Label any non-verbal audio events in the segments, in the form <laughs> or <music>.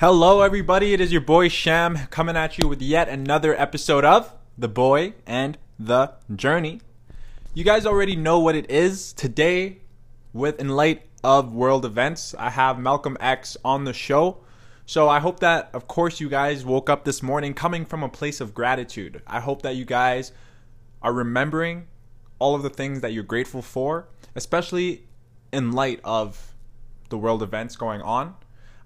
Hello, everybody. It is your boy Sham coming at you with yet another episode of The Boy and the Journey. You guys already know what it is. Today, with in light of world events, I have Malcolm X on the show. So I hope that, of course, you guys woke up this morning coming from a place of gratitude. I hope that you guys are remembering all of the things that you're grateful for, especially in light of the world events going on.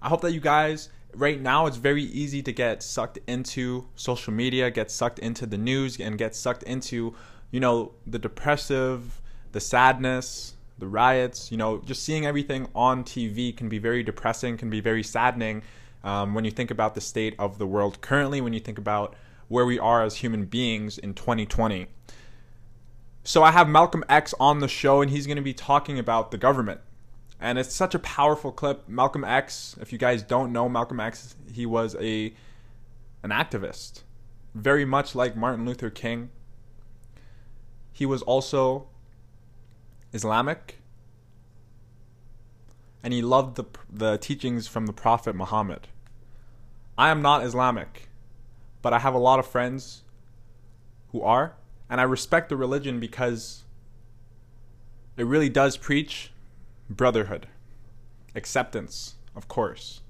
I hope that you guys right now it's very easy to get sucked into social media, get sucked into the news, and get sucked into, you know, the depressive, the sadness, the riots. You know, just seeing everything on TV can be very depressing, can be very saddening um, when you think about the state of the world currently, when you think about where we are as human beings in 2020. So I have Malcolm X on the show, and he's going to be talking about the government and it's such a powerful clip. Malcolm X, if you guys don't know Malcolm X, he was a an activist, very much like Martin Luther King. He was also Islamic, and he loved the the teachings from the Prophet Muhammad. I am not Islamic, but I have a lot of friends who are, and I respect the religion because it really does preach brotherhood, acceptance, of course.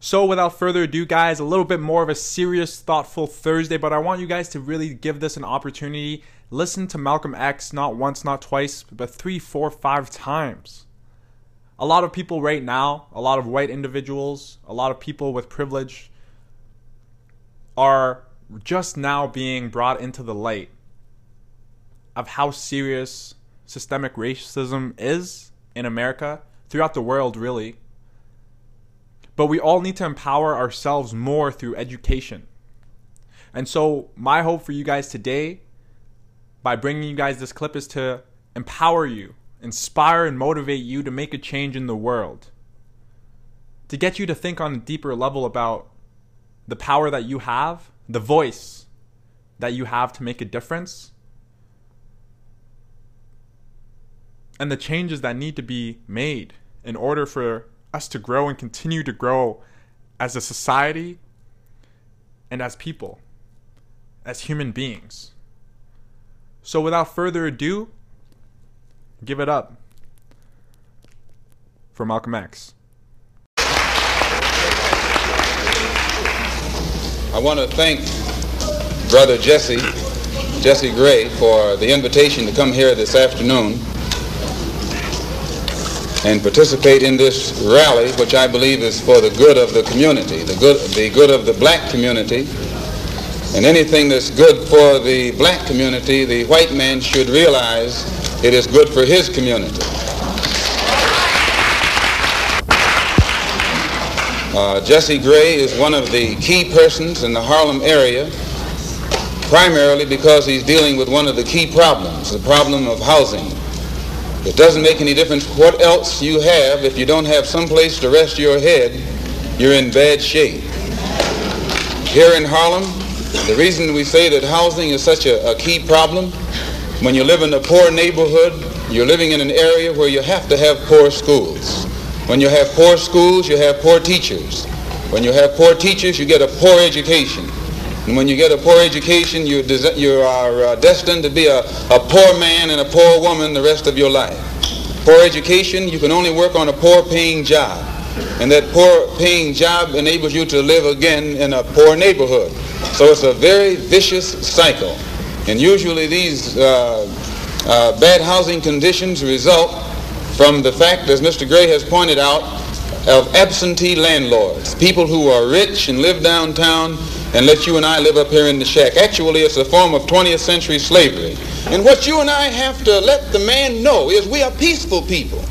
So, without further ado, guys, a little bit more of a serious, thoughtful Thursday, but I want you guys to really give this an opportunity. Listen to Malcolm X not once, not twice, but three, four, five times. A lot of people right now, a lot of white individuals, a lot of people with privilege are just now being brought into the light of how serious systemic racism is in America, throughout the world, really. But we all need to empower ourselves more through education. And so, my hope for you guys today, by bringing you guys this clip, is to empower you, inspire and motivate you to make a change in the world. To get you to think on a deeper level about the power that you have, the voice that you have to make a difference and the changes that need to be made in order for us to grow and continue to grow as a society and as people, as human beings. So, without further ado, give it up for Malcolm X. I want to thank Brother Jesse, Jesse Gray, for the invitation to come here this afternoon and participate in this rally, which I believe is for the good of the community, the good, the good of the black community. And anything that's good for the black community, the white man should realize it is good for his community. Uh, Jesse Gray is one of the key persons in the Harlem area, primarily because he's dealing with one of the key problems, the problem of housing. It doesn't make any difference what else you have. If you don't have some place to rest your head, you're in bad shape. Here in Harlem, the reason we say that housing is such a, a key problem, when you live in a poor neighborhood, you're living in an area where you have to have poor schools. When you have poor schools, you have poor teachers. When you have poor teachers, you get a poor education. And when you get a poor education, you, you are uh, destined to be a, a poor man and a poor woman the rest of your life. Poor education, you can only work on a poor paying job. And that poor paying job enables you to live again in a poor neighborhood. So it's a very vicious cycle. And usually these uh, uh, bad housing conditions result from the fact, as Mr. Gray has pointed out, of absentee landlords, people who are rich and live downtown and let you and I live up here in the shack. Actually, it's a form of 20th century slavery. And what you and I have to let the man know is we are peaceful people.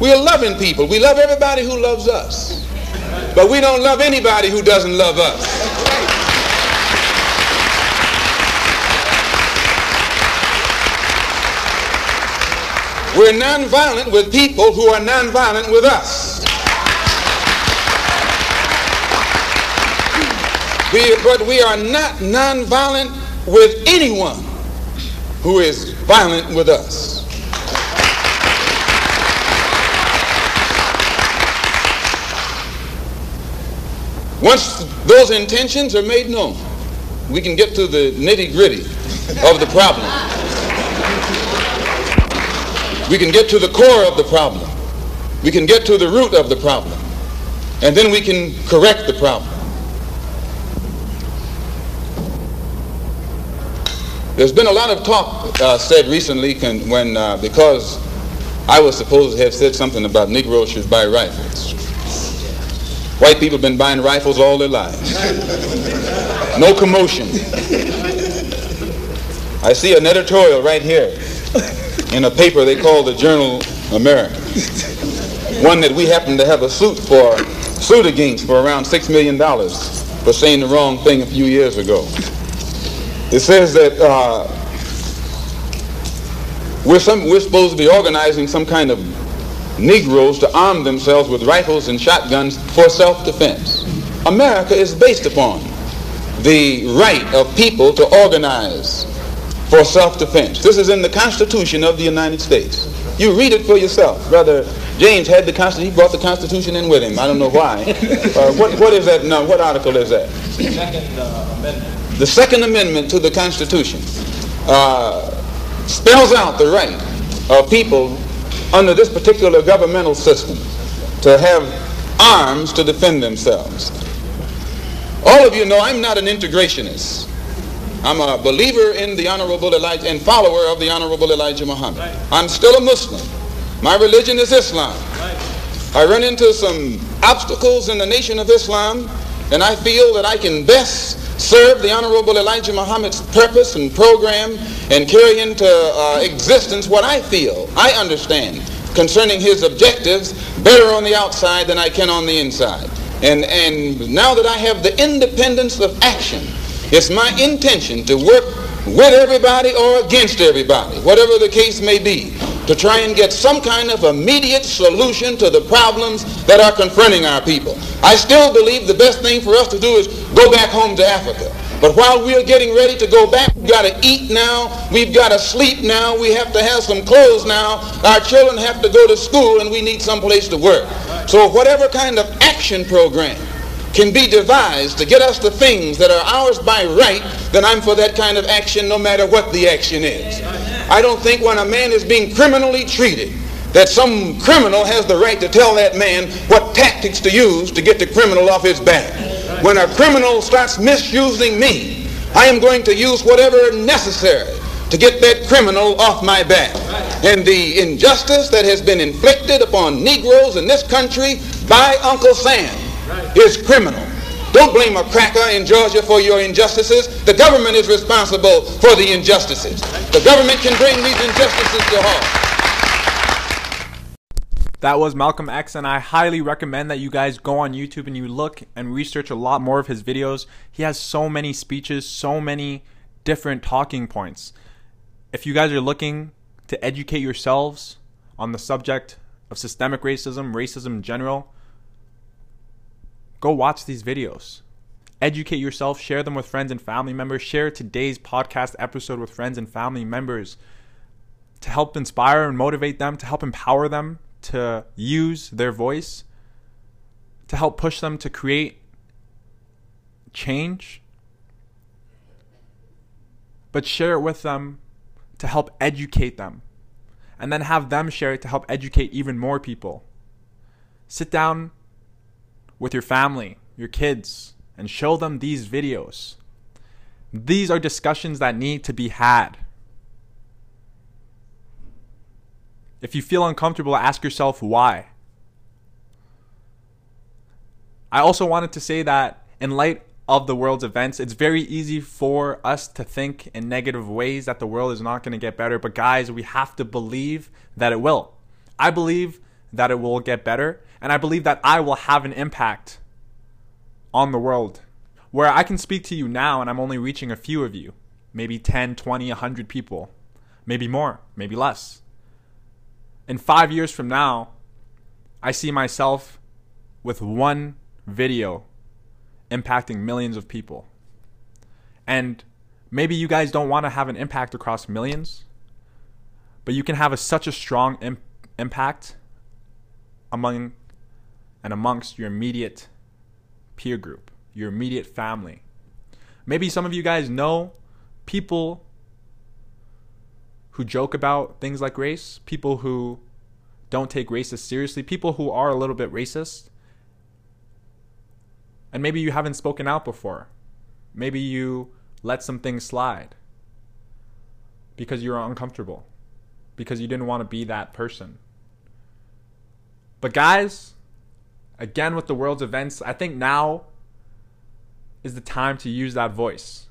We are loving people. We love everybody who loves us. But we don't love anybody who doesn't love us. We're nonviolent with people who are nonviolent with us. We, but we are not nonviolent with anyone who is violent with us. Once those intentions are made known, we can get to the nitty gritty of the problem. We can get to the core of the problem. We can get to the root of the problem. And then we can correct the problem. There's been a lot of talk uh, said recently can, when, uh, because I was supposed to have said something about Negroes should buy rifles. White people have been buying rifles all their lives. No commotion. I see an editorial right here in a paper they call the Journal American. One that we happen to have a suit for, suit against for around $6 million for saying the wrong thing a few years ago. It says that uh, we're, some, we're supposed to be organizing some kind of Negroes to arm themselves with rifles and shotguns for self-defense. America is based upon the right of people to organize for self-defense. This is in the Constitution of the United States. You read it for yourself. Brother James had the Constitution. He brought the Constitution in with him. I don't know why. <laughs> Uh, what, what is that? No, what article is that? Second uh, Amendment the Second Amendment to the Constitution uh, spells out the right of people under this particular governmental system to have arms to defend themselves. All of you know I'm not an integrationist. I'm a believer in the Honorable Elijah and follower of the Honorable Elijah Muhammad. Right. I'm still a Muslim. My religion is Islam. Right. I run into some obstacles in the nation of Islam, and I feel that I can best serve the Honorable Elijah Muhammad's purpose and program and carry into uh, existence what I feel, I understand concerning his objectives better on the outside than I can on the inside. And, and now that I have the independence of action, it's my intention to work with everybody or against everybody, whatever the case may be, to try and get some kind of immediate solution to the problems that are confronting our people. I still believe the best thing for us to do is go back home to Africa. But while we're getting ready to go back, we've got to eat now, we've got to sleep now, we have to have some clothes now, our children have to go to school, and we need some place to work. So whatever kind of action program can be devised to get us the things that are ours by right, then I'm for that kind of action no matter what the action is. I don't think when a man is being criminally treated, that some criminal has the right to tell that man what tactics to use to get the criminal off his back. When a criminal starts misusing me, I am going to use whatever necessary to get that criminal off my back. And the injustice that has been inflicted upon Negroes in this country by Uncle Sam is criminal. Don't blame a cracker in Georgia for your injustices. The government is responsible for the injustices. The government can bring these injustices to halt. That was Malcolm X, and I highly recommend that you guys go on YouTube and you look and research a lot more of his videos. He has so many speeches, so many different talking points. If you guys are looking to educate yourselves on the subject of systemic racism, racism in general, go watch these videos. Educate yourself, share them with friends and family members, share today's podcast episode with friends and family members to help inspire and motivate them, to help empower them to use their voice to help push them to create change, but share it with them to help educate them, and then have them share it to help educate even more people. Sit down with your family, your kids, and show them these videos. These are discussions that need to be had. If you feel uncomfortable, ask yourself why. I also wanted to say that in light of the world's events, it's very easy for us to think in negative ways that the world is not going to get better. But guys, we have to believe that it will. I believe that it will get better. And I believe that I will have an impact on the world where I can speak to you now and I'm only reaching a few of you maybe 10, 20, 100 people, maybe more, maybe less in five years from now, I see myself with one video impacting millions of people. And maybe you guys don't want to have an impact across millions, but you can have a, such a strong Im- impact among and amongst your immediate peer group, your immediate family. Maybe some of you guys know people who joke about things like race, people who don't take racists seriously, people who are a little bit racist. And maybe you haven't spoken out before. Maybe you let some things slide because you're uncomfortable, because you didn't want to be that person. But, guys, again, with the world's events, I think now is the time to use that voice.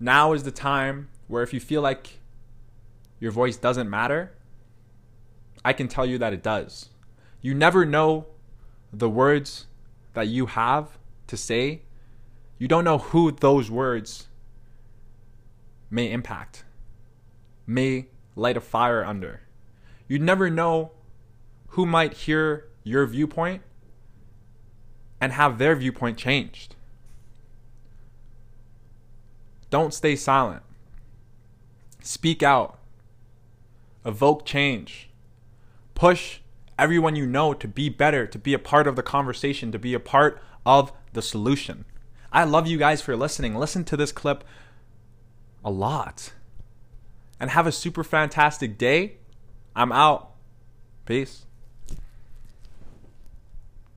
Now is the time where if you feel like your voice doesn't matter, I can tell you that it does. You never know the words that you have to say. You don't know who those words may impact, may light a fire under. You never know who might hear your viewpoint and have their viewpoint changed. Don't stay silent. Speak out. Evoke change. Push everyone you know to be better, to be a part of the conversation, to be a part of the solution. I love you guys for listening. Listen to this clip a lot. And have a super fantastic day. I'm out. Peace.